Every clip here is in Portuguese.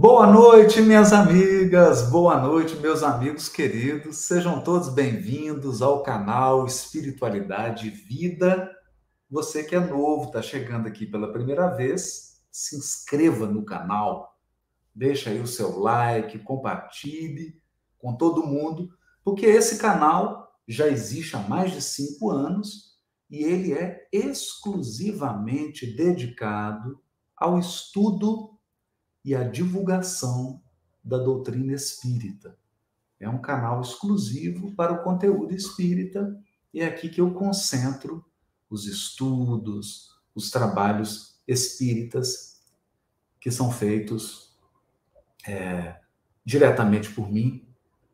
Boa noite, minhas amigas, boa noite, meus amigos queridos. Sejam todos bem-vindos ao canal Espiritualidade e Vida. Você que é novo, está chegando aqui pela primeira vez, se inscreva no canal, deixa aí o seu like, compartilhe com todo mundo, porque esse canal já existe há mais de cinco anos e ele é exclusivamente dedicado ao estudo e a divulgação da doutrina espírita. É um canal exclusivo para o conteúdo espírita e é aqui que eu concentro os estudos, os trabalhos espíritas que são feitos é, diretamente por mim,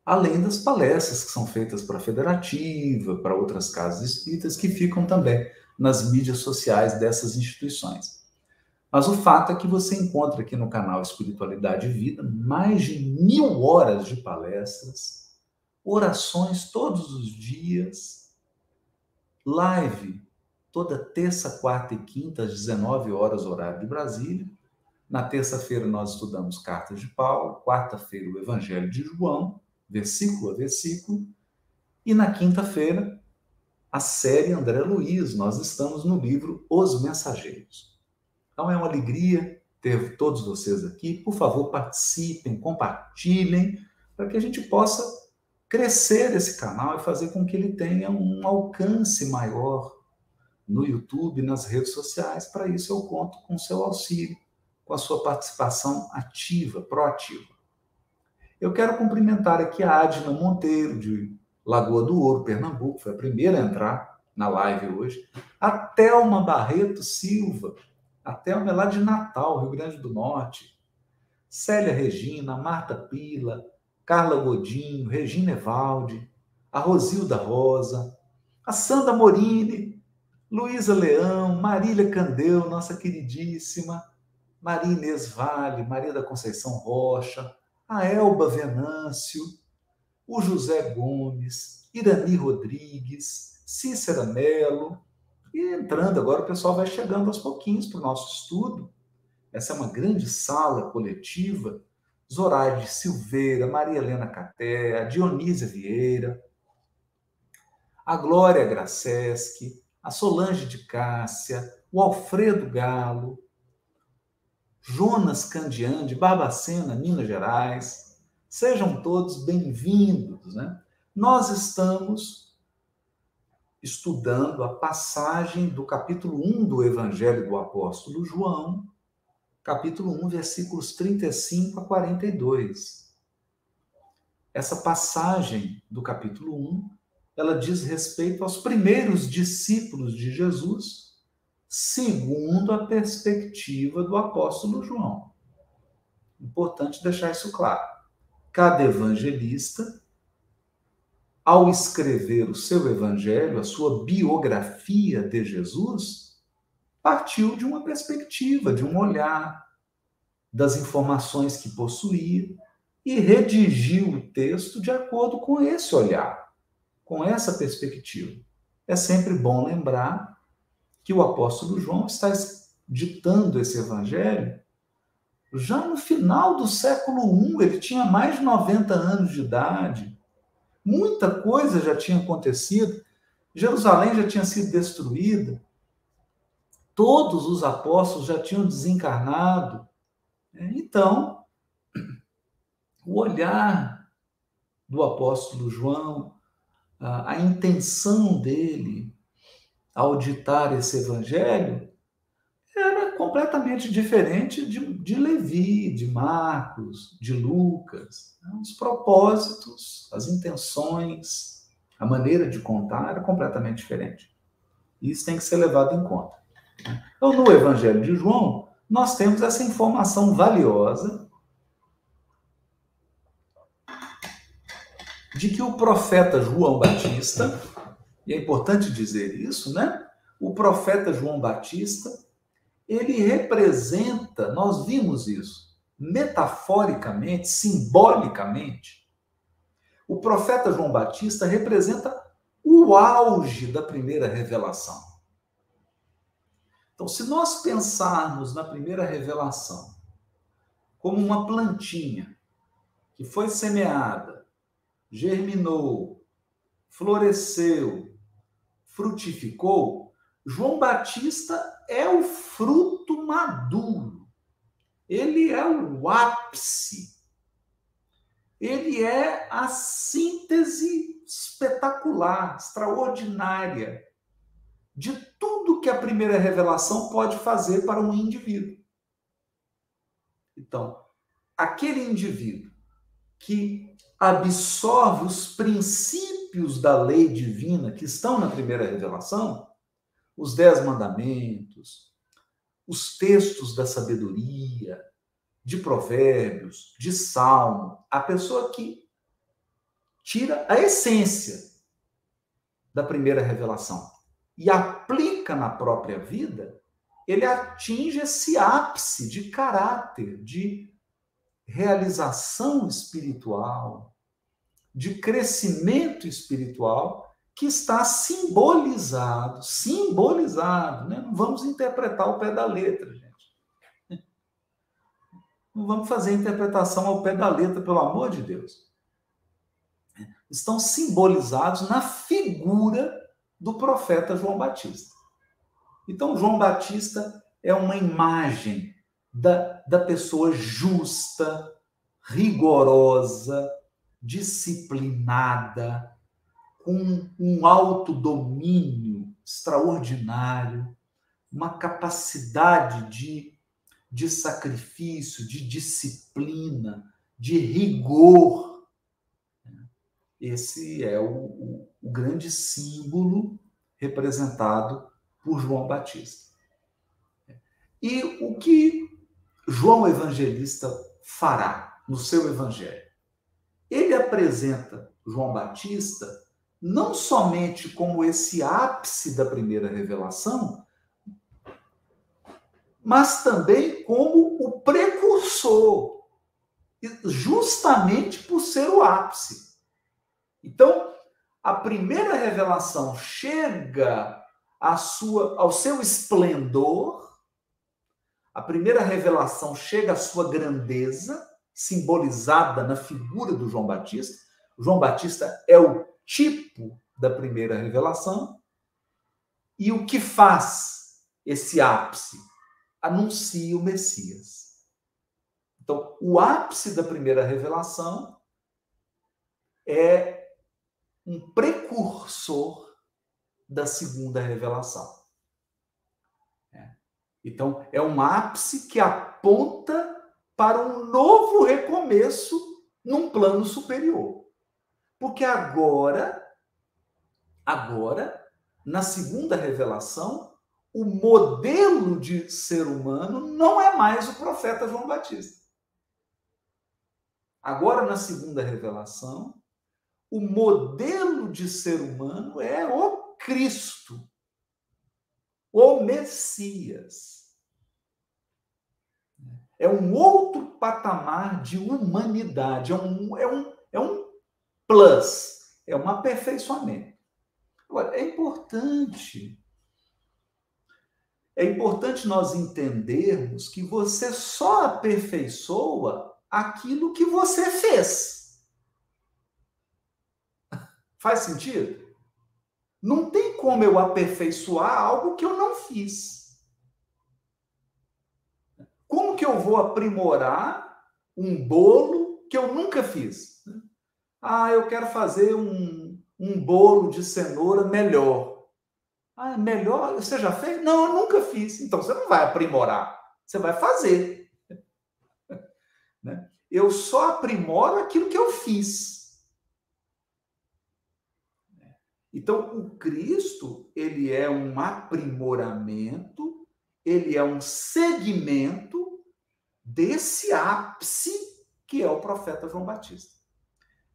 além das palestras que são feitas para a Federativa, para outras casas espíritas que ficam também nas mídias sociais dessas instituições. Mas o fato é que você encontra aqui no canal Espiritualidade e Vida mais de mil horas de palestras, orações todos os dias, live toda terça, quarta e quinta, às 19 horas, horário de Brasília. Na terça-feira nós estudamos Cartas de Paulo, quarta-feira o Evangelho de João, versículo a versículo, e na quinta-feira a série André Luiz. Nós estamos no livro Os Mensageiros. Então é uma alegria ter todos vocês aqui. Por favor, participem, compartilhem, para que a gente possa crescer esse canal e fazer com que ele tenha um alcance maior no YouTube, nas redes sociais. Para isso, eu conto com o seu auxílio, com a sua participação ativa, proativa. Eu quero cumprimentar aqui a Adna Monteiro, de Lagoa do Ouro, Pernambuco, foi a primeira a entrar na live hoje. A Thelma Barreto Silva, a Thelma é lá de Natal, Rio Grande do Norte. Célia Regina, Marta Pila, Carla Godinho, Regina Evaldi, a Rosilda Rosa, a Sandra Morini, Luísa Leão, Marília Candeu, nossa queridíssima, Maria Inês Vale, Maria da Conceição Rocha, a Elba Venâncio, o José Gomes, Irani Rodrigues, Cícera Melo, e entrando agora, o pessoal vai chegando aos pouquinhos para o nosso estudo. Essa é uma grande sala coletiva. Zoraide Silveira, Maria Helena Caté, Dionísia Vieira, a Glória Graceschi, a Solange de Cássia, o Alfredo Galo, Jonas Candian, de Barbacena, Minas Gerais. Sejam todos bem-vindos. Né? Nós estamos estudando a passagem do capítulo 1 do Evangelho do Apóstolo João, capítulo 1, versículos 35 a 42. Essa passagem do capítulo 1, ela diz respeito aos primeiros discípulos de Jesus, segundo a perspectiva do apóstolo João. Importante deixar isso claro. Cada evangelista ao escrever o seu evangelho, a sua biografia de Jesus, partiu de uma perspectiva, de um olhar, das informações que possuía e redigiu o texto de acordo com esse olhar, com essa perspectiva. É sempre bom lembrar que o apóstolo João está ditando esse evangelho já no final do século I, ele tinha mais de 90 anos de idade Muita coisa já tinha acontecido. Jerusalém já tinha sido destruída. Todos os apóstolos já tinham desencarnado. Então, o olhar do apóstolo João, a, intenção dele ao ditar esse evangelho, completamente diferente de, de Levi, de Marcos, de Lucas. Né? Os propósitos, as intenções, a maneira de contar é completamente diferente. Isso tem que ser levado em conta. Então, no Evangelho de João, nós temos essa informação valiosa de que o profeta João Batista, e é importante dizer isso, né? O profeta João Batista ele representa, nós vimos isso, metaforicamente, simbolicamente. O profeta João Batista representa o auge da primeira revelação. Então, se nós pensarmos na primeira revelação como uma plantinha que foi semeada, germinou, floresceu, frutificou, João Batista é o fruto maduro. Ele é o ápice. Ele é a síntese espetacular, extraordinária de tudo que a primeira revelação pode fazer para um indivíduo. Então, aquele indivíduo que absorve os princípios da lei divina que estão na primeira revelação, os dez mandamentos, os textos da sabedoria, de provérbios, de salmo, a pessoa que tira a essência da primeira revelação e aplica na própria vida, ele atinge esse ápice de caráter, de realização espiritual, de crescimento espiritual que está simbolizado, simbolizado, né? Não vamos interpretar o pé da letra, gente. Não vamos fazer interpretação ao pé da letra, pelo amor de Deus. Estão simbolizados na figura do profeta João Batista. Então, João Batista é uma imagem da, da pessoa justa, rigorosa, disciplinada, com um autodomínio extraordinário, uma capacidade de, de sacrifício, de disciplina, de rigor. Esse é o, o, o grande símbolo representado por João Batista. E o que João Evangelista fará no seu evangelho? Ele apresenta João Batista não somente como esse ápice da primeira revelação, mas também como o precursor, justamente por ser o ápice. Então, a primeira revelação chega sua, ao seu esplendor, a primeira revelação chega à sua grandeza, simbolizada na figura do João Batista. João Batista é o tipo da primeira revelação. E o que faz esse ápice? Anuncia o Messias. Então, o ápice da primeira revelação é um precursor da segunda revelação. É. Então, é um ápice que aponta para um novo recomeço num plano superior. Porque agora, agora, na segunda revelação, o modelo de ser humano não é mais o profeta João Batista. Agora, na segunda revelação, o modelo de ser humano é o Cristo, o Messias. É um outro patamar de humanidade, é um, é um, é um plus, é um aperfeiçoamento. Agora, é importante. É importante nós entendermos que você só aperfeiçoa aquilo que você fez. Faz sentido? Não tem como eu aperfeiçoar algo que eu não fiz. Como que eu vou aprimorar um bolo que eu nunca fiz? Ah, eu quero fazer um, um bolo de cenoura melhor. Ah, melhor? Você já fez? Não, eu nunca fiz. Então você não vai aprimorar, você vai fazer. né? Eu só aprimoro aquilo que eu fiz. Então, o Cristo, ele é um aprimoramento, ele é um segmento desse ápice que é o profeta João Batista.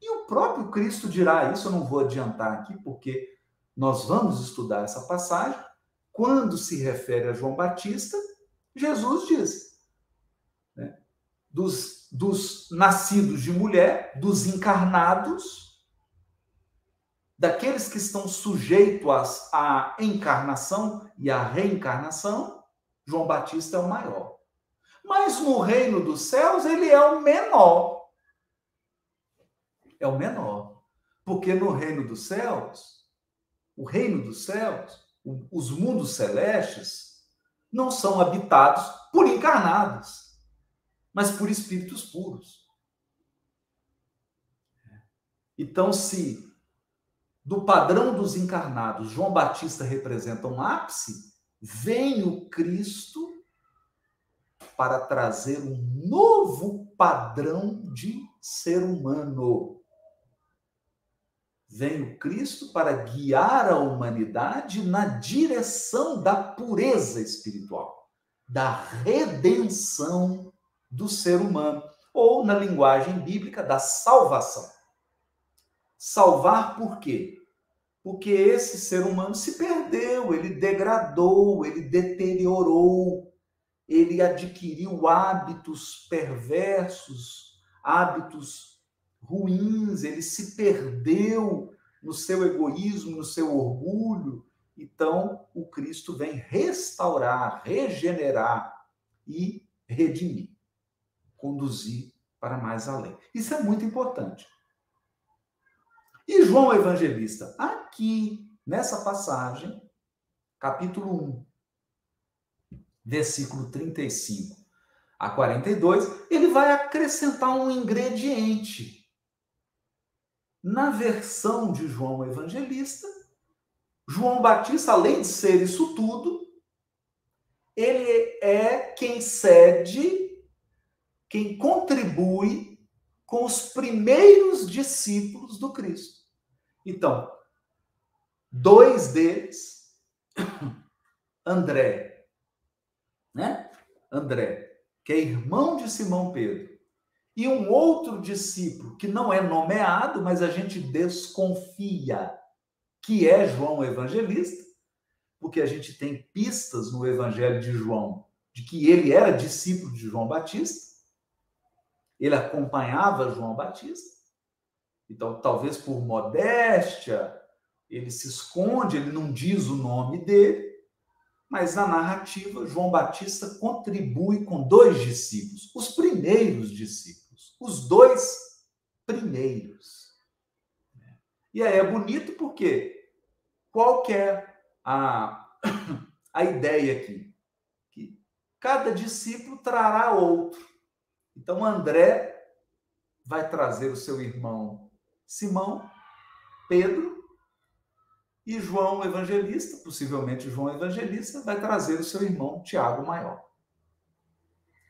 E o próprio Cristo dirá isso, eu não vou adiantar aqui, porque nós vamos estudar essa passagem. Quando se refere a João Batista, Jesus diz: né, dos, dos nascidos de mulher, dos encarnados, daqueles que estão sujeitos à encarnação e à reencarnação, João Batista é o maior. Mas no reino dos céus ele é o menor. É o menor. Porque no reino dos céus, o reino dos céus, os mundos celestes, não são habitados por encarnados, mas por espíritos puros. Então, se do padrão dos encarnados João Batista representa um ápice, vem o Cristo para trazer um novo padrão de ser humano. Vem o Cristo para guiar a humanidade na direção da pureza espiritual, da redenção do ser humano, ou na linguagem bíblica, da salvação. Salvar por quê? Porque esse ser humano se perdeu, ele degradou, ele deteriorou, ele adquiriu hábitos perversos, hábitos ruins, ele se perdeu no seu egoísmo, no seu orgulho. Então, o Cristo vem restaurar, regenerar e redimir, conduzir para mais além. Isso é muito importante. E João Evangelista, aqui nessa passagem, capítulo 1, versículo 35 a 42, ele vai acrescentar um ingrediente. Na versão de João Evangelista, João Batista, além de ser isso tudo, ele é quem cede, quem contribui com os primeiros discípulos do Cristo. Então, dois deles, André né? André, que é irmão de Simão Pedro, e um outro discípulo que não é nomeado, mas a gente desconfia que é João Evangelista, porque a gente tem pistas no Evangelho de João de que ele era discípulo de João Batista, ele acompanhava João Batista, então talvez por modéstia ele se esconde, ele não diz o nome dele, mas na narrativa, João Batista contribui com dois discípulos, os primeiros discípulos, os dois primeiros. E aí é bonito porque qual é a, a ideia aqui? Que cada discípulo trará outro. Então André vai trazer o seu irmão Simão, Pedro, e João Evangelista, possivelmente João Evangelista, vai trazer o seu irmão Tiago Maior.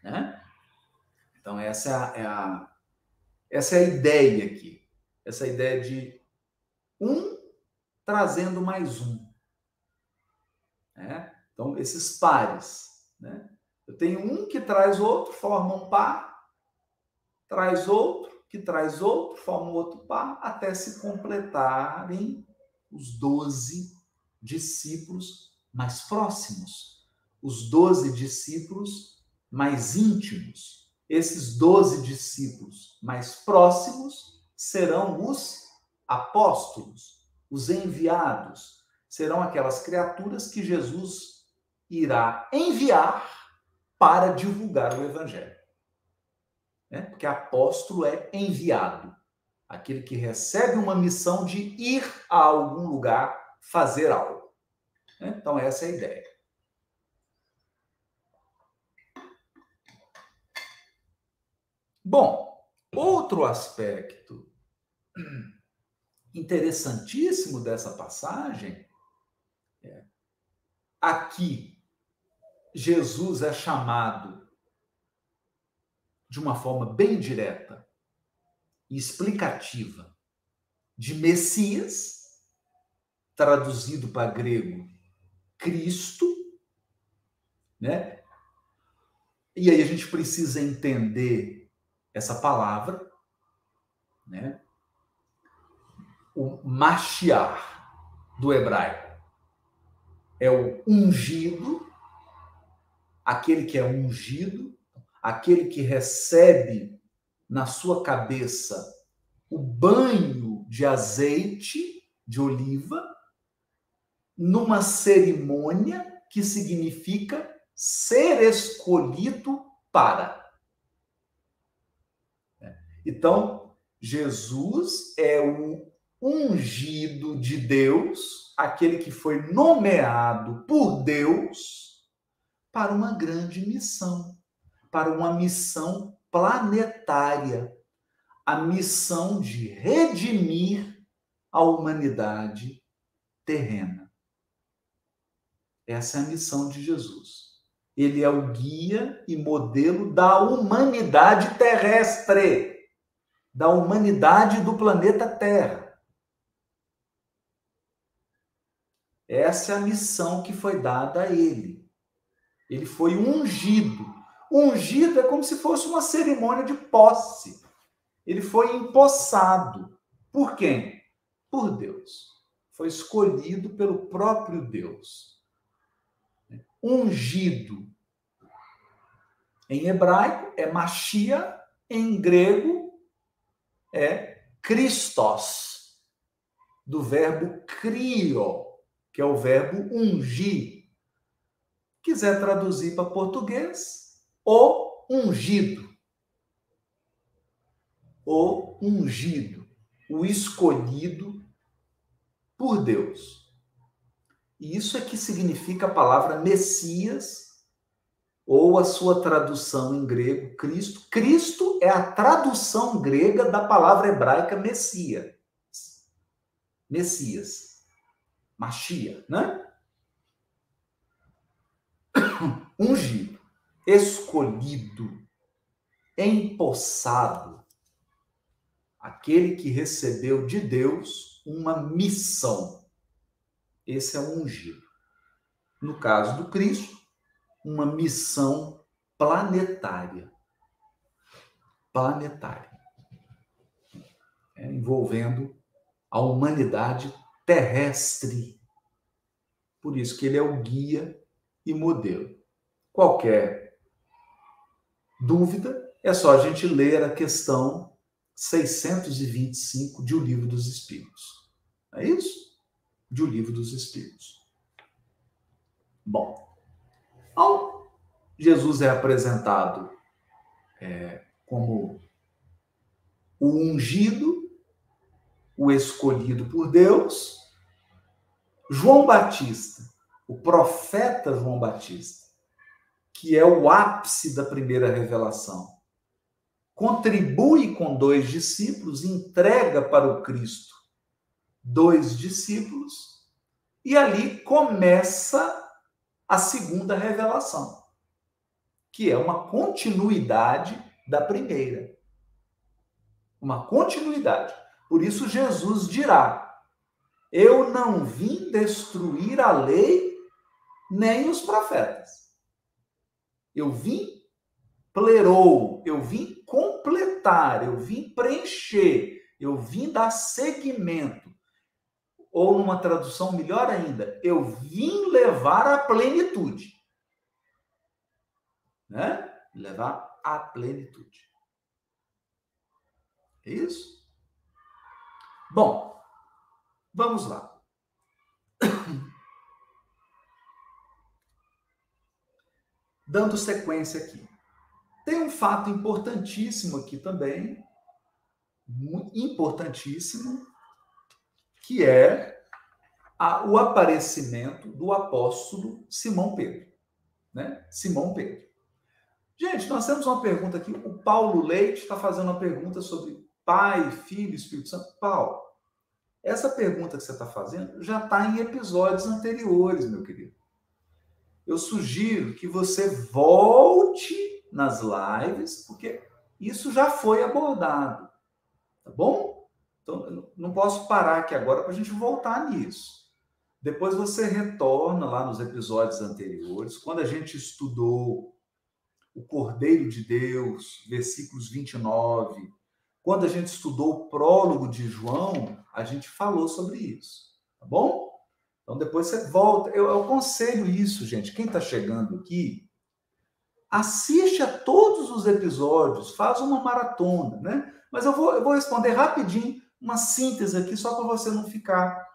Né? Então, essa é a, essa é a ideia aqui. Essa ideia de um trazendo mais um. Né? Então, esses pares. Né? Eu tenho um que traz outro, forma um par, traz outro, que traz outro, forma outro par, até se completarem os doze discípulos mais próximos, os doze discípulos mais íntimos. Esses doze discípulos mais próximos serão os apóstolos, os enviados, serão aquelas criaturas que Jesus irá enviar para divulgar o evangelho. Né? Porque apóstolo é enviado aquele que recebe uma missão de ir a algum lugar fazer algo. Então, essa é a ideia. Bom, outro aspecto interessantíssimo dessa passagem é aqui Jesus é chamado de uma forma bem direta explicativa de Messias, traduzido para grego Cristo, né? E aí a gente precisa entender essa palavra, né? O Mashiach do hebraico é o ungido, aquele que é ungido, aquele que recebe na sua cabeça o banho de azeite de oliva numa cerimônia que significa ser escolhido para. Então, Jesus é o ungido de Deus, aquele que foi nomeado por Deus para uma grande missão, para uma missão planetária, a missão de redimir a humanidade terrena. Essa é a missão de Jesus. Ele é o guia e modelo da humanidade terrestre, da humanidade do planeta Terra. Essa é a missão que foi dada a ele. Ele foi ungido. Ungido é como se fosse uma cerimônia de posse. Ele foi empossado. Por quem? Por Deus. Foi escolhido pelo próprio Deus ungido. Em hebraico é Machia, em grego é Christos, do verbo crio, que é o verbo ungir. Quiser traduzir para português, o ungido. O ungido, o escolhido por Deus. E isso é que significa a palavra Messias, ou a sua tradução em grego, Cristo. Cristo é a tradução grega da palavra hebraica Messias. Messias. Machia, né? Ungido, escolhido, empossado. Aquele que recebeu de Deus uma missão esse é o ungido. No caso do Cristo, uma missão planetária. Planetária. É, envolvendo a humanidade terrestre. Por isso que ele é o guia e modelo. Qualquer dúvida, é só a gente ler a questão 625 de O Livro dos Espíritos. É isso? de O Livro dos Espíritos. Bom, ao Jesus é apresentado é, como o ungido, o escolhido por Deus, João Batista, o profeta João Batista, que é o ápice da primeira revelação, contribui com dois discípulos, entrega para o Cristo dois discípulos, e ali começa a segunda revelação, que é uma continuidade da primeira. Uma continuidade. Por isso Jesus dirá: Eu não vim destruir a lei nem os profetas. Eu vim plerou, eu vim completar, eu vim preencher, eu vim dar seguimento ou numa tradução melhor ainda, eu vim levar a plenitude. Né? Levar a plenitude. É isso? Bom, vamos lá. Dando sequência aqui. Tem um fato importantíssimo aqui também, importantíssimo, que é a, o aparecimento do apóstolo Simão Pedro. Né? Simão Pedro. Gente, nós temos uma pergunta aqui. O Paulo Leite está fazendo uma pergunta sobre Pai, Filho, Espírito Santo. Paulo, essa pergunta que você está fazendo já está em episódios anteriores, meu querido. Eu sugiro que você volte nas lives, porque isso já foi abordado. Tá bom? Então, não posso parar aqui agora para a gente voltar nisso. Depois você retorna lá nos episódios anteriores, quando a gente estudou o Cordeiro de Deus, versículos 29, quando a gente estudou o prólogo de João, a gente falou sobre isso, tá bom? Então depois você volta. Eu, eu aconselho isso, gente. Quem está chegando aqui, assiste a todos os episódios, faz uma maratona, né? Mas eu vou, eu vou responder rapidinho uma síntese aqui só para você não ficar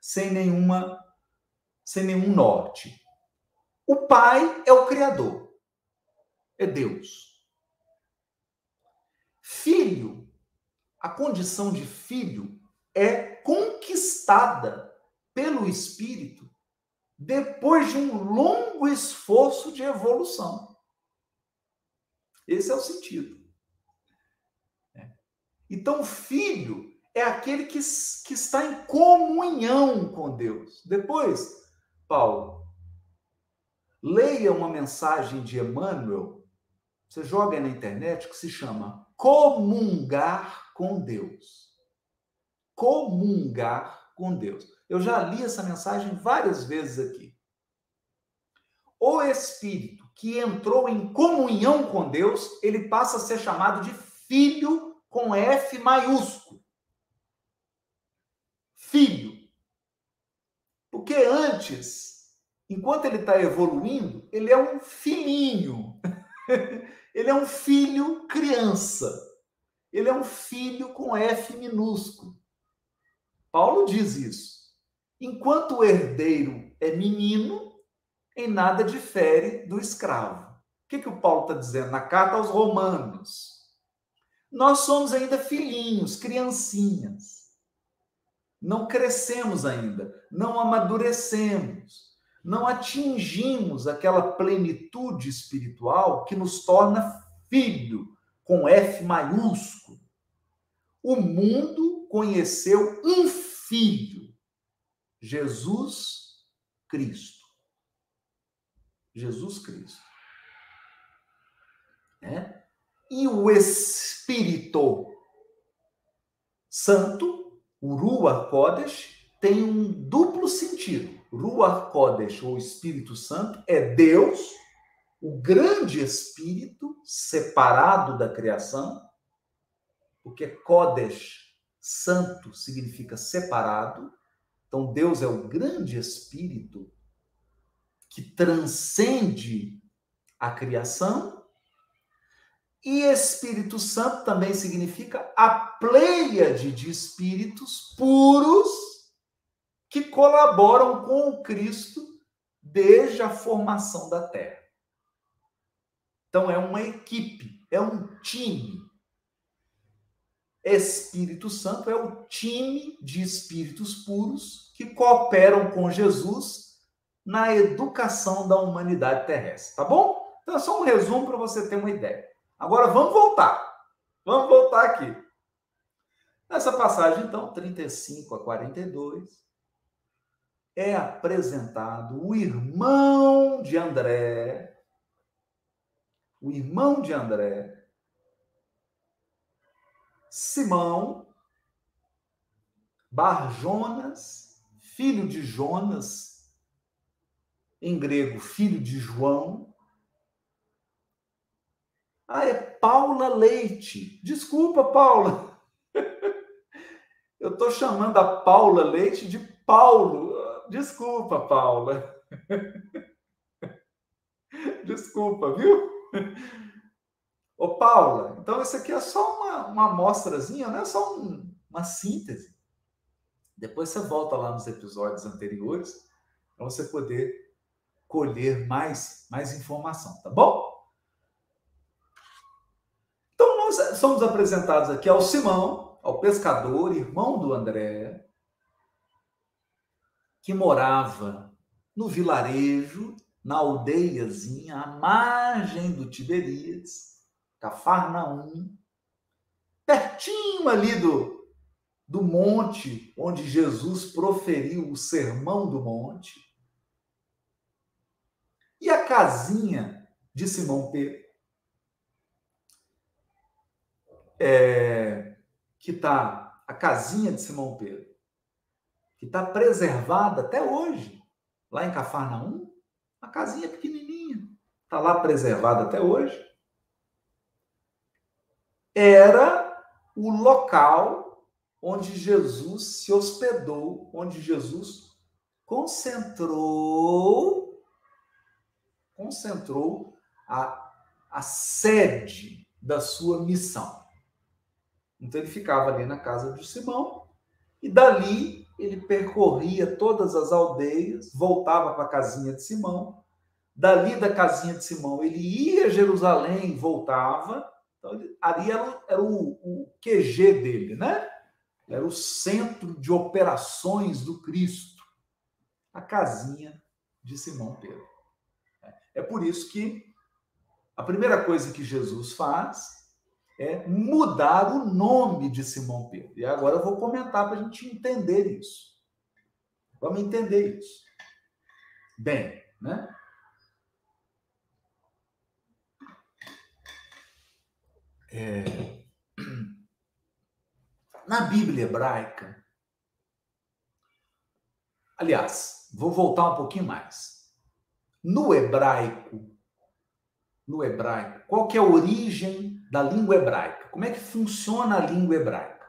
sem nenhuma sem nenhum norte. O Pai é o criador. É Deus. Filho, a condição de filho é conquistada pelo Espírito depois de um longo esforço de evolução. Esse é o sentido. É. Então, filho é aquele que, que está em comunhão com Deus. Depois, Paulo, leia uma mensagem de Emmanuel, você joga na internet, que se chama Comungar com Deus. Comungar com Deus. Eu já li essa mensagem várias vezes aqui. O espírito que entrou em comunhão com Deus, ele passa a ser chamado de filho com F maiúsculo. Filho. Porque antes, enquanto ele está evoluindo, ele é um filhinho. ele é um filho criança. Ele é um filho com F minúsculo. Paulo diz isso. Enquanto o herdeiro é menino, em nada difere do escravo. O que, que o Paulo está dizendo na carta aos Romanos? Nós somos ainda filhinhos, criancinhas. Não crescemos ainda, não amadurecemos, não atingimos aquela plenitude espiritual que nos torna filho, com F maiúsculo. O mundo conheceu um filho Jesus Cristo. Jesus Cristo. É? E o Espírito Santo, o Ruach Kodesh, tem um duplo sentido. Ruach Kodesh, ou Espírito Santo, é Deus, o grande Espírito separado da criação, porque Kodesh, santo, significa separado, então, Deus é o grande espírito que transcende a criação. E Espírito Santo também significa a pleiade de espíritos puros que colaboram com o Cristo desde a formação da terra. Então, é uma equipe, é um time Espírito Santo é o time de espíritos puros que cooperam com Jesus na educação da humanidade terrestre, tá bom? Então é só um resumo para você ter uma ideia. Agora vamos voltar. Vamos voltar aqui. Nessa passagem, então, 35 a 42, é apresentado o irmão de André, o irmão de André, Simão, Barjonas, filho de Jonas, em grego, filho de João. Ah, é Paula Leite. Desculpa, Paula. Eu estou chamando a Paula Leite de Paulo. Desculpa, Paula. Desculpa, viu? Ô, Paula, então isso aqui é só uma, uma amostrazinha, não é só um, uma síntese. Depois você volta lá nos episódios anteriores para você poder colher mais, mais informação, tá bom? Então, nós somos apresentados aqui ao Simão, ao pescador, irmão do André, que morava no vilarejo, na aldeiazinha, à margem do Tiberíades, Cafarnaum, pertinho ali do, do monte onde Jesus proferiu o sermão do monte. E a casinha de Simão Pedro, é, que está, a casinha de Simão Pedro, que está preservada até hoje, lá em Cafarnaum, uma casinha pequenininha, está lá preservada até hoje era o local onde Jesus se hospedou, onde Jesus concentrou concentrou a, a sede da sua missão. Então ele ficava ali na casa de Simão e dali ele percorria todas as aldeias, voltava para a casinha de Simão. Dali da casinha de Simão ele ia a Jerusalém, voltava Então, ali era, era o, o QG dele, né? Era o centro de operações do Cristo, a casinha de Simão Pedro. É por isso que a primeira coisa que Jesus faz é mudar o nome de Simão Pedro. E agora eu vou comentar para a gente entender isso. Vamos entender isso. Bem, né? É... Na Bíblia hebraica, aliás, vou voltar um pouquinho mais. No hebraico, no hebraico, qual que é a origem da língua hebraica? Como é que funciona a língua hebraica?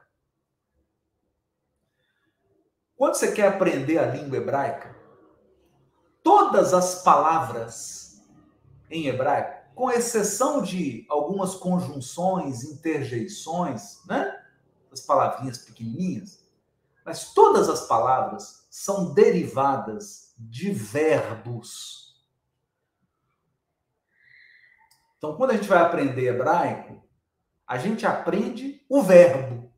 Quando você quer aprender a língua hebraica, todas as palavras em hebraico, com exceção de algumas conjunções, interjeições, né? As palavrinhas pequenininhas, mas todas as palavras são derivadas de verbos. Então, quando a gente vai aprender hebraico, a gente aprende o verbo.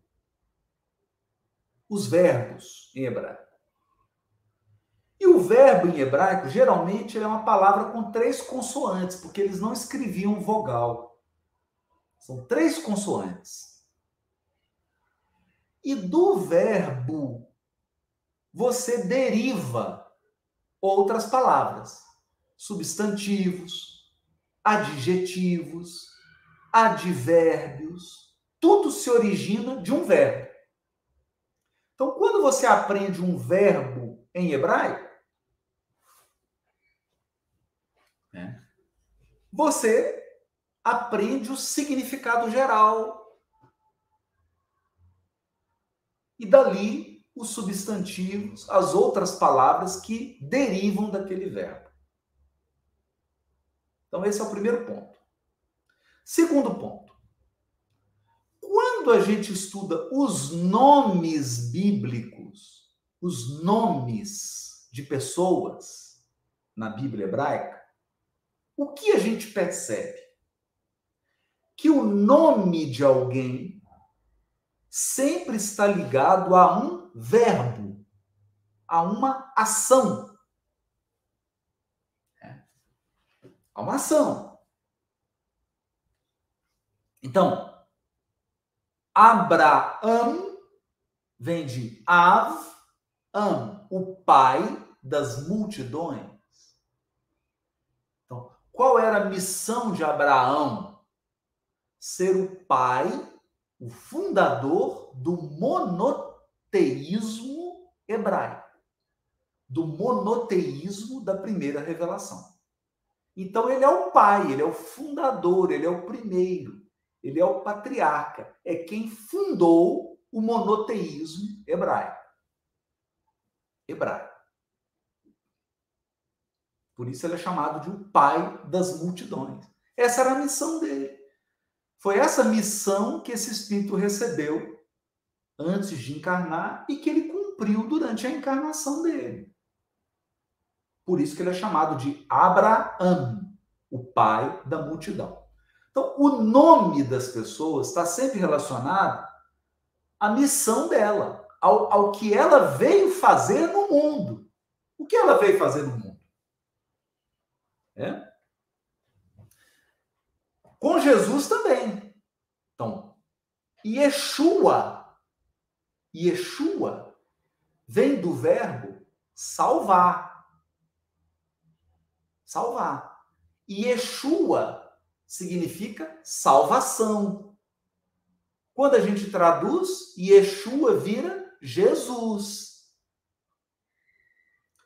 Os verbos em hebraico. Verbo em hebraico, geralmente, é uma palavra com três consoantes, porque eles não escreviam vogal. São três consoantes. E do verbo, você deriva outras palavras, substantivos, adjetivos, advérbios, tudo se origina de um verbo. Então, quando você aprende um verbo em hebraico, né, você aprende o significado geral. E dali os substantivos, as outras palavras que derivam daquele verbo. Então, esse é o primeiro ponto. Segundo ponto. Quando a gente estuda os nomes bíblicos, os nomes de pessoas na Bíblia hebraica, o que a gente percebe? Que o nome de alguém sempre está ligado a um verbo, a uma ação. É. A uma ação. Então, Abraão vem de Av, Am, o pai das multidões. Qual era a missão de Abraão? Ser o pai, o fundador do monoteísmo hebraico, do monoteísmo da primeira revelação. Então ele é o pai, ele é o fundador, ele é o primeiro, ele é o patriarca, é quem fundou o monoteísmo hebraico. Hebraico. Por isso ele é chamado de o pai das multidões. Essa era a missão dele. Foi essa missão que esse espírito recebeu antes de encarnar e que ele cumpriu durante a encarnação dele. Por isso que ele é chamado de Abraão, o pai da multidão. Então, o nome das pessoas está sempre relacionado à missão dela, ao, ao que ela veio fazer no mundo. O que ela veio fazer no mundo? É? Com Jesus também. Então, Yeshua Yeshua vem do verbo salvar. Salvar. Yeshua significa salvação. Quando a gente traduz, Yeshua vira Jesus.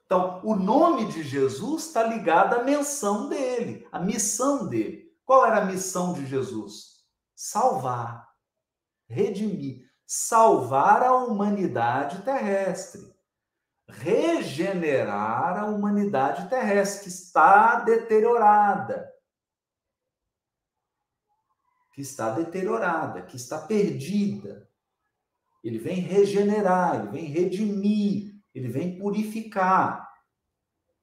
Então, o nome de Jesus está ligado à menção dele, à missão dele. Qual era a missão de Jesus? Salvar, redimir salvar a humanidade terrestre, regenerar a humanidade terrestre que está deteriorada, que está deteriorada, que está perdida. Ele vem regenerar, ele vem redimir, ele vem purificar.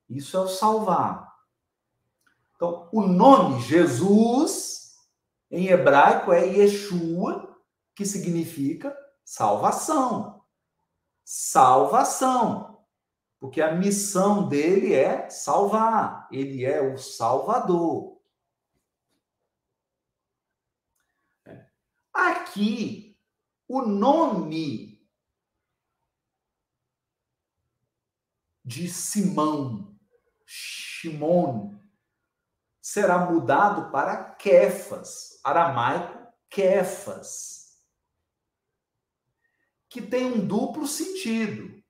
Isso é o salvar. Então, o nome Jesus Em hebraico é Yeshua, que significa salvação. Salvação. Porque a missão dele é salvar. Ele é o Salvador. Aqui, o nome de Simão, Shimon, será mudado para Kefas, aramaico Kefas, que tem um duplo sentido.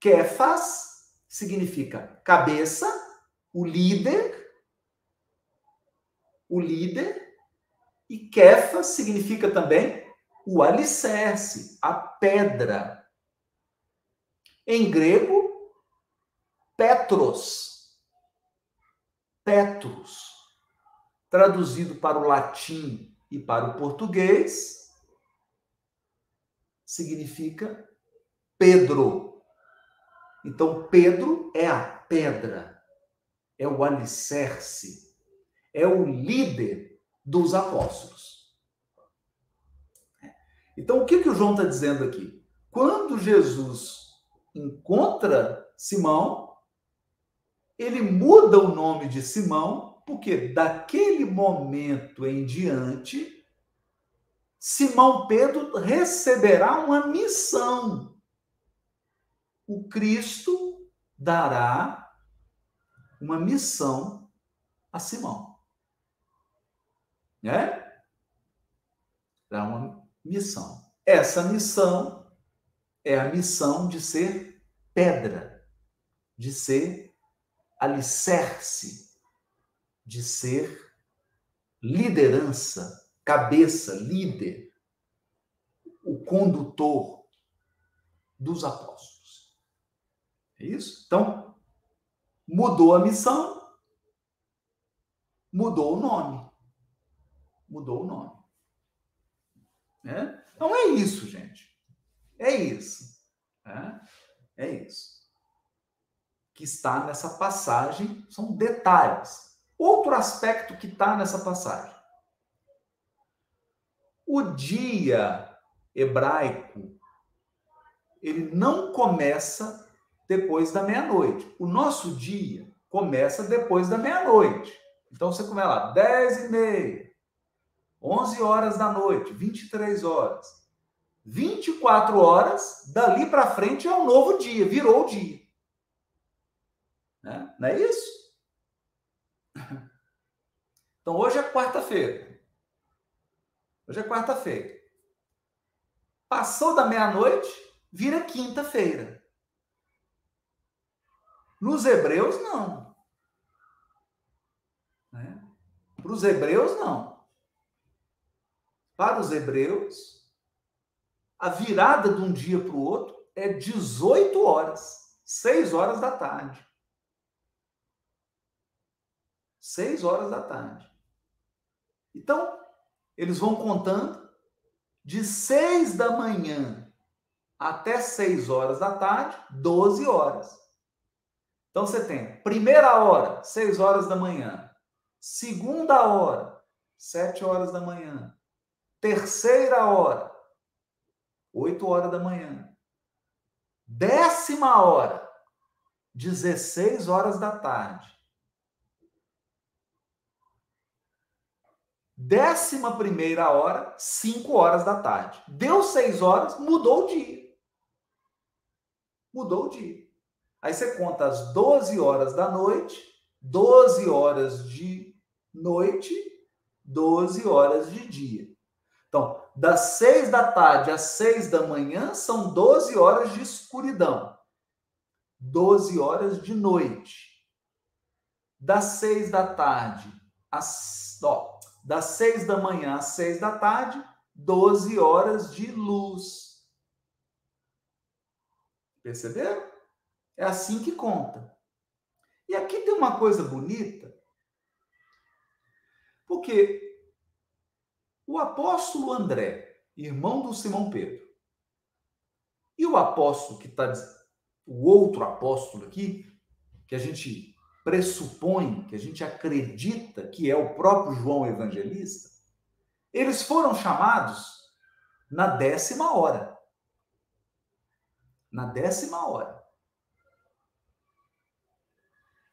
Kefas significa cabeça, o líder, o líder, e Kefas significa também o alicerce, a pedra. Em grego, Petros. Petrus. Traduzido para o latim e para o português, significa Pedro. Então, Pedro é a pedra, é o alicerce, é o líder dos apóstolos. Então, o que, que o João está dizendo aqui? Quando Jesus encontra Simão, ele muda o nome de Simão, porque daquele momento em diante, Simão Pedro receberá uma missão. O Cristo dará uma missão a Simão né? Dá uma missão. Essa missão é a missão de ser pedra, de ser alicerce, de ser liderança, cabeça, líder, o condutor dos apóstolos. É isso? Então, mudou a missão, mudou o nome mudou o nome. Né? Então é isso, gente. É isso. Né? É isso. Que está nessa passagem são detalhes. Outro aspecto que está nessa passagem. O dia hebraico, ele não começa depois da meia-noite. O nosso dia começa depois da meia-noite. Então você começa lá, 10 e meia, 11 horas da noite, 23 horas. 24 horas, dali para frente é um novo dia, virou o dia. Né? Não é isso? Então hoje é quarta-feira. Hoje é quarta-feira. Passou da meia-noite, vira quinta-feira. Nos hebreus, não. Né? Para os hebreus, não. Para os hebreus, a virada de um dia para o outro é 18 horas, 6 horas da tarde. 6 horas da tarde. Então, eles vão contando de 6 da manhã até 6 horas da tarde, 12 horas. Então você tem primeira hora, 6 horas da manhã. Segunda hora, 7 horas da manhã. Terceira hora, 8 horas da manhã. Décima hora, 16 horas da tarde. Décima primeira hora, 5 horas da tarde. Deu 6 horas, mudou o dia. Mudou o dia. Aí você conta as 12 horas da noite, 12 horas de noite, 12 horas de dia. Então, das seis da tarde às seis da manhã são 12 horas de escuridão. 12 horas de noite. Das seis da tarde às. Ó, das seis da manhã às seis da tarde, 12 horas de luz. Perceberam? É assim que conta. E aqui tem uma coisa bonita, porque o apóstolo André, irmão do Simão Pedro, e o apóstolo que está, o outro apóstolo aqui, que a gente pressupõe, que a gente acredita que é o próprio João Evangelista, Eles foram chamados na décima hora. Na décima hora.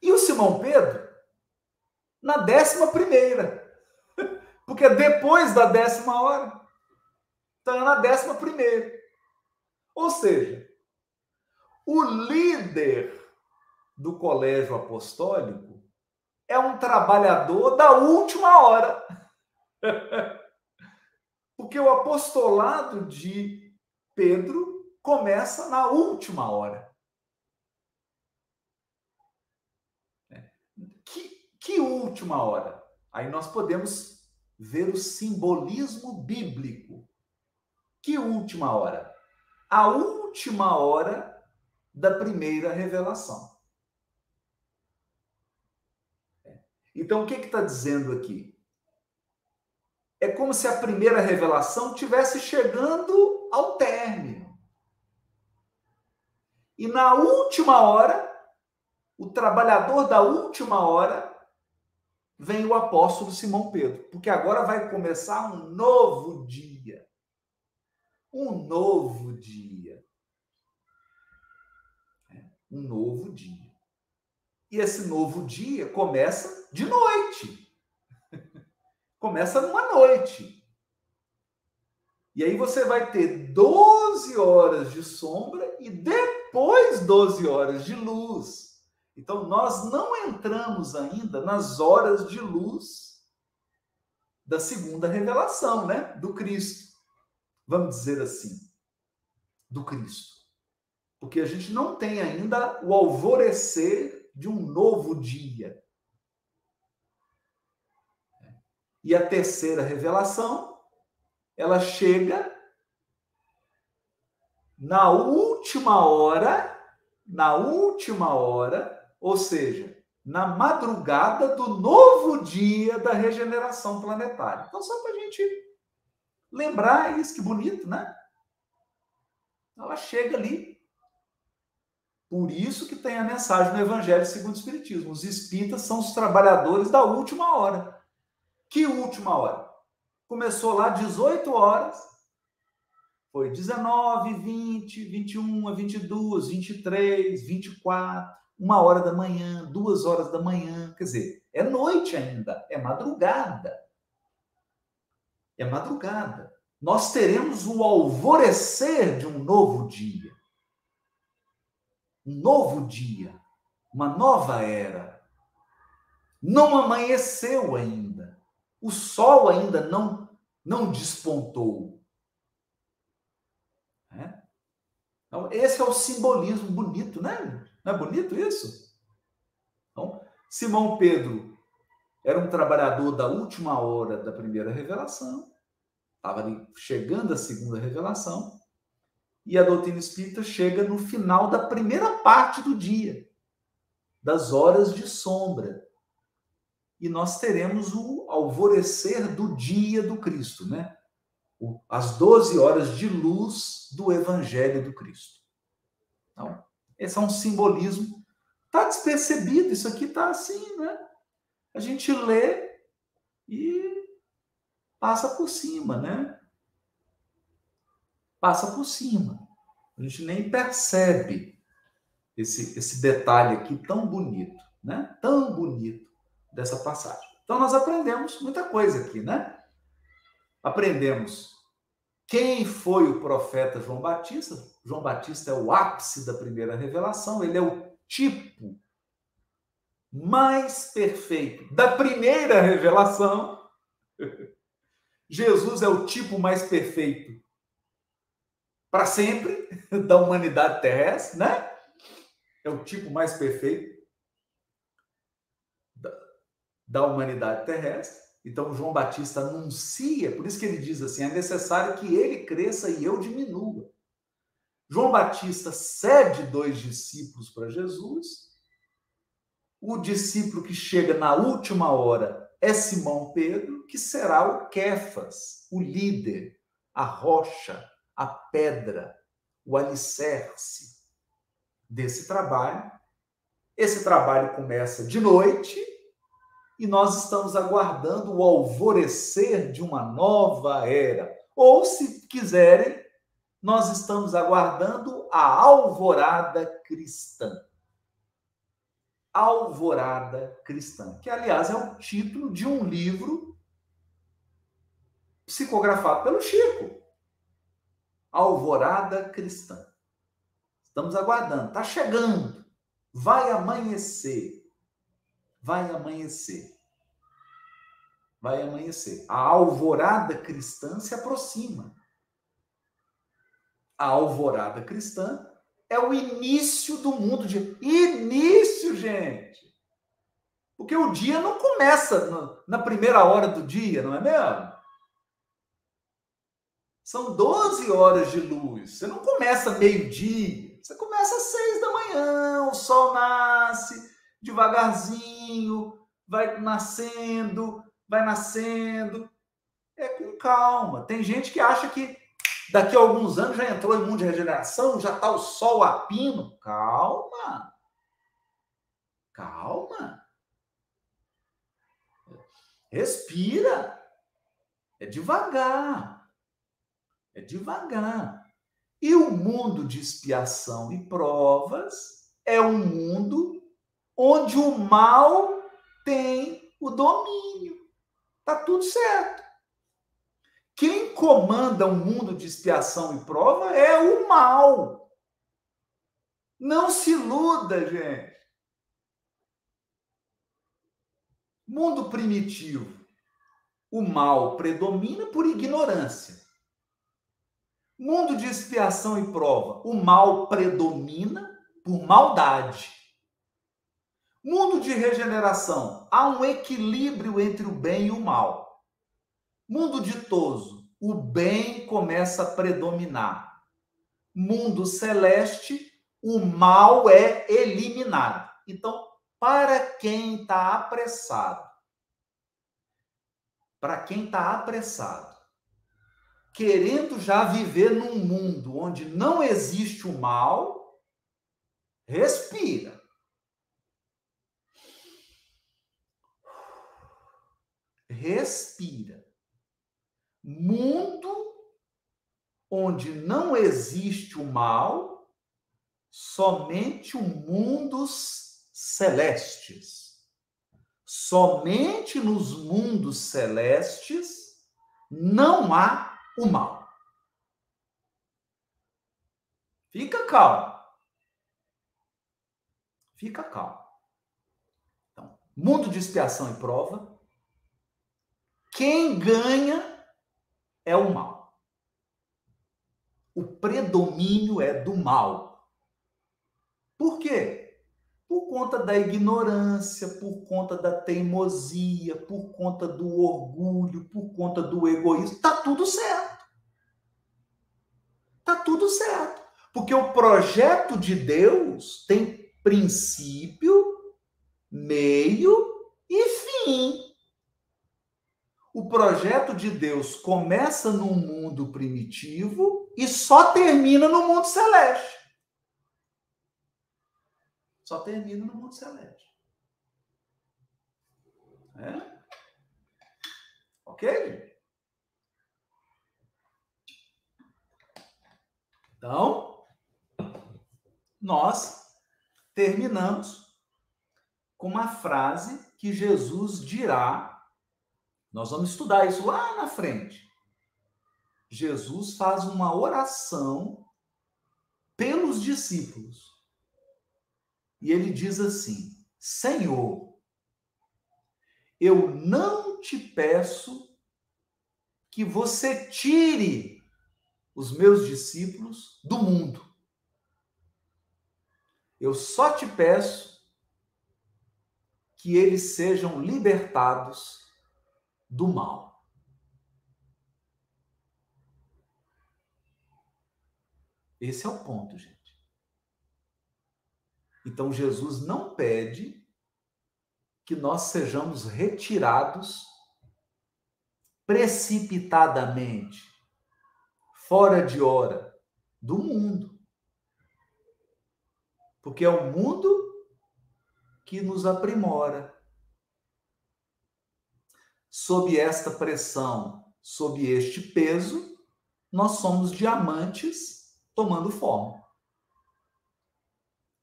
E o Simão Pedro, na décima primeira. Porque é depois da décima hora. É na décima primeira. Ou seja, o líder do colégio apostólico é um trabalhador da última hora. Porque o apostolado de Pedro começa na última hora. Que, que última hora? Aí nós podemos ver o simbolismo bíblico. Que última hora? A última hora da primeira revelação. Então, o que está dizendo aqui? É como se a primeira revelação tivesse chegando ao término. E na última hora, o trabalhador da última hora vem o apóstolo Simão Pedro, porque agora vai começar um novo dia. Um novo dia. É, um novo dia. E esse novo dia começa de noite. começa numa noite. E aí você vai ter 12 horas de sombra e depois 12 horas de luz. Então, nós não entramos ainda nas horas de luz da segunda revelação, né? Do Cristo. Vamos dizer assim, do Cristo. Porque a gente não tem ainda o alvorecer de um novo dia. E a terceira revelação, ela chega na última hora, na última hora ou seja, na madrugada do novo dia da regeneração planetária. Então, só para a gente lembrar isso, que bonito, né? Ela chega ali. Por isso que tem a mensagem no Evangelho segundo o Espiritismo. Os espíritas são os trabalhadores da última hora. Que última hora? Começou lá 18 horas, foi 19, 20, 21, 22, 23, 24, uma hora da manhã, duas horas da manhã, quer dizer, é noite ainda, é madrugada. É madrugada. Nós teremos o alvorecer de um novo dia. Um novo dia, uma nova era. Não amanheceu ainda. O sol ainda não não despontou. É? Então, esse é o simbolismo bonito, né? Não é bonito isso? Então, Simão Pedro era um trabalhador da última hora da primeira revelação, estava ali chegando a segunda revelação, e a doutrina espírita chega no final da primeira parte do dia, das horas de sombra. E nós teremos o alvorecer do dia do Cristo, né? As 12 horas de luz do Evangelho do Cristo. Então, esse é um simbolismo. Está despercebido, isso aqui está assim, né? A gente lê e passa por cima, né? Passa por cima. A gente nem percebe esse, esse detalhe aqui tão bonito, né? Tão bonito dessa passagem. Então nós aprendemos muita coisa aqui, né? Aprendemos quem foi o profeta João Batista? João Batista é o ápice da primeira revelação, ele é o tipo mais perfeito da primeira revelação. Jesus é o tipo mais perfeito para sempre da humanidade terrestre, né? É o tipo mais perfeito da humanidade terrestre. Então, João Batista anuncia, por isso que ele diz assim: é necessário que ele cresça e eu diminua. João Batista cede dois discípulos para Jesus. O discípulo que chega na última hora é Simão Pedro, que será o Kefas, o líder, a rocha, a pedra, o alicerce desse trabalho. Esse trabalho começa de noite e nós estamos aguardando o alvorecer de uma nova era. Ou, se quiserem, nós estamos aguardando a alvorada cristã. Alvorada Cristã, que aliás é o título de um livro psicografado pelo Chico. Alvorada Cristã. Estamos aguardando, está chegando. Vai amanhecer. Vai amanhecer. Vai amanhecer. A alvorada cristã se aproxima. A alvorada cristã é o início do mundo de início, gente. Porque o dia não começa na primeira hora do dia, não é mesmo? São 12 horas de luz. Você não começa meio-dia. Você começa às seis da manhã. O sol nasce devagarzinho, vai nascendo, vai nascendo. É com calma. Tem gente que acha que Daqui a alguns anos já entrou em mundo de regeneração, já está o sol a pino. Calma. Calma. Respira. É devagar. É devagar. E o mundo de expiação e provas é um mundo onde o mal tem o domínio. Tá tudo certo. Quem comanda o um mundo de expiação e prova é o mal. Não se iluda, gente. Mundo primitivo. O mal predomina por ignorância. Mundo de expiação e prova. O mal predomina por maldade. Mundo de regeneração. Há um equilíbrio entre o bem e o mal. Mundo ditoso, o bem começa a predominar. Mundo celeste, o mal é eliminado. Então, para quem está apressado, para quem está apressado, querendo já viver num mundo onde não existe o mal, respira. Respira mundo onde não existe o mal, somente o mundos celestes. Somente nos mundos celestes não há o mal. Fica calmo. Fica calmo. Então, mundo de expiação e prova. Quem ganha é o mal. O predomínio é do mal. Por quê? Por conta da ignorância, por conta da teimosia, por conta do orgulho, por conta do egoísmo. Tá tudo certo. Tá tudo certo. Porque o projeto de Deus tem princípio, meio e fim. O projeto de Deus começa no mundo primitivo e só termina no mundo celeste. Só termina no mundo celeste. É? Ok? Então, nós terminamos com uma frase que Jesus dirá nós vamos estudar isso lá na frente. Jesus faz uma oração pelos discípulos. E ele diz assim: Senhor, eu não te peço que você tire os meus discípulos do mundo. Eu só te peço que eles sejam libertados do mal. Esse é o ponto, gente. Então Jesus não pede que nós sejamos retirados precipitadamente, fora de hora, do mundo. Porque é o mundo que nos aprimora, sob esta pressão, sob este peso, nós somos diamantes tomando forma.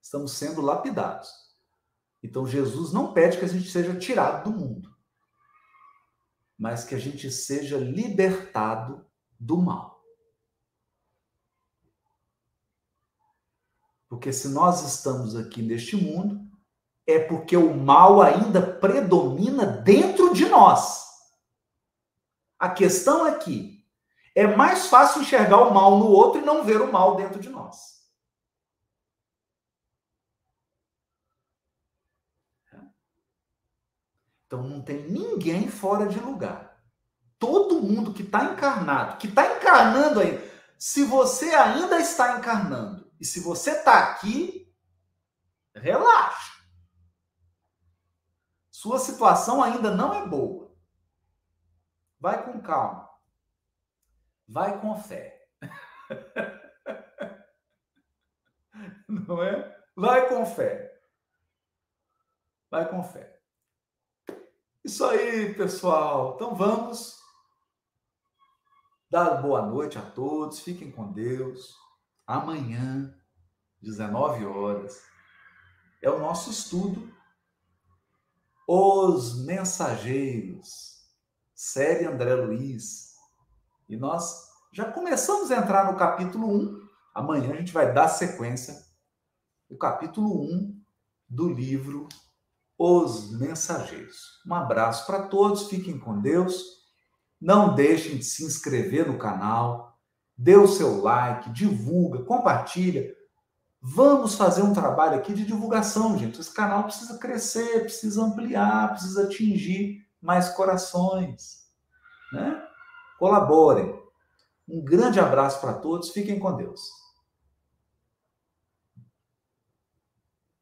Estamos sendo lapidados. Então Jesus não pede que a gente seja tirado do mundo, mas que a gente seja libertado do mal. Porque se nós estamos aqui neste mundo, é porque o mal ainda predomina dentro de nós. A questão é que é mais fácil enxergar o mal no outro e não ver o mal dentro de nós. Então não tem ninguém fora de lugar. Todo mundo que está encarnado, que está encarnando aí, se você ainda está encarnando e se você está aqui, relaxa. Sua situação ainda não é boa. Vai com calma. Vai com fé. Não é? Vai com fé. Vai com fé. Isso aí, pessoal. Então vamos dar boa noite a todos. Fiquem com Deus. Amanhã, 19 horas, é o nosso estudo os Mensageiros, série André Luiz. E nós já começamos a entrar no capítulo 1. Amanhã a gente vai dar sequência o capítulo 1 do livro Os Mensageiros. Um abraço para todos, fiquem com Deus. Não deixem de se inscrever no canal, dê o seu like, divulga, compartilha. Vamos fazer um trabalho aqui de divulgação, gente. Esse canal precisa crescer, precisa ampliar, precisa atingir mais corações. Né? Colaborem. Um grande abraço para todos. Fiquem com Deus.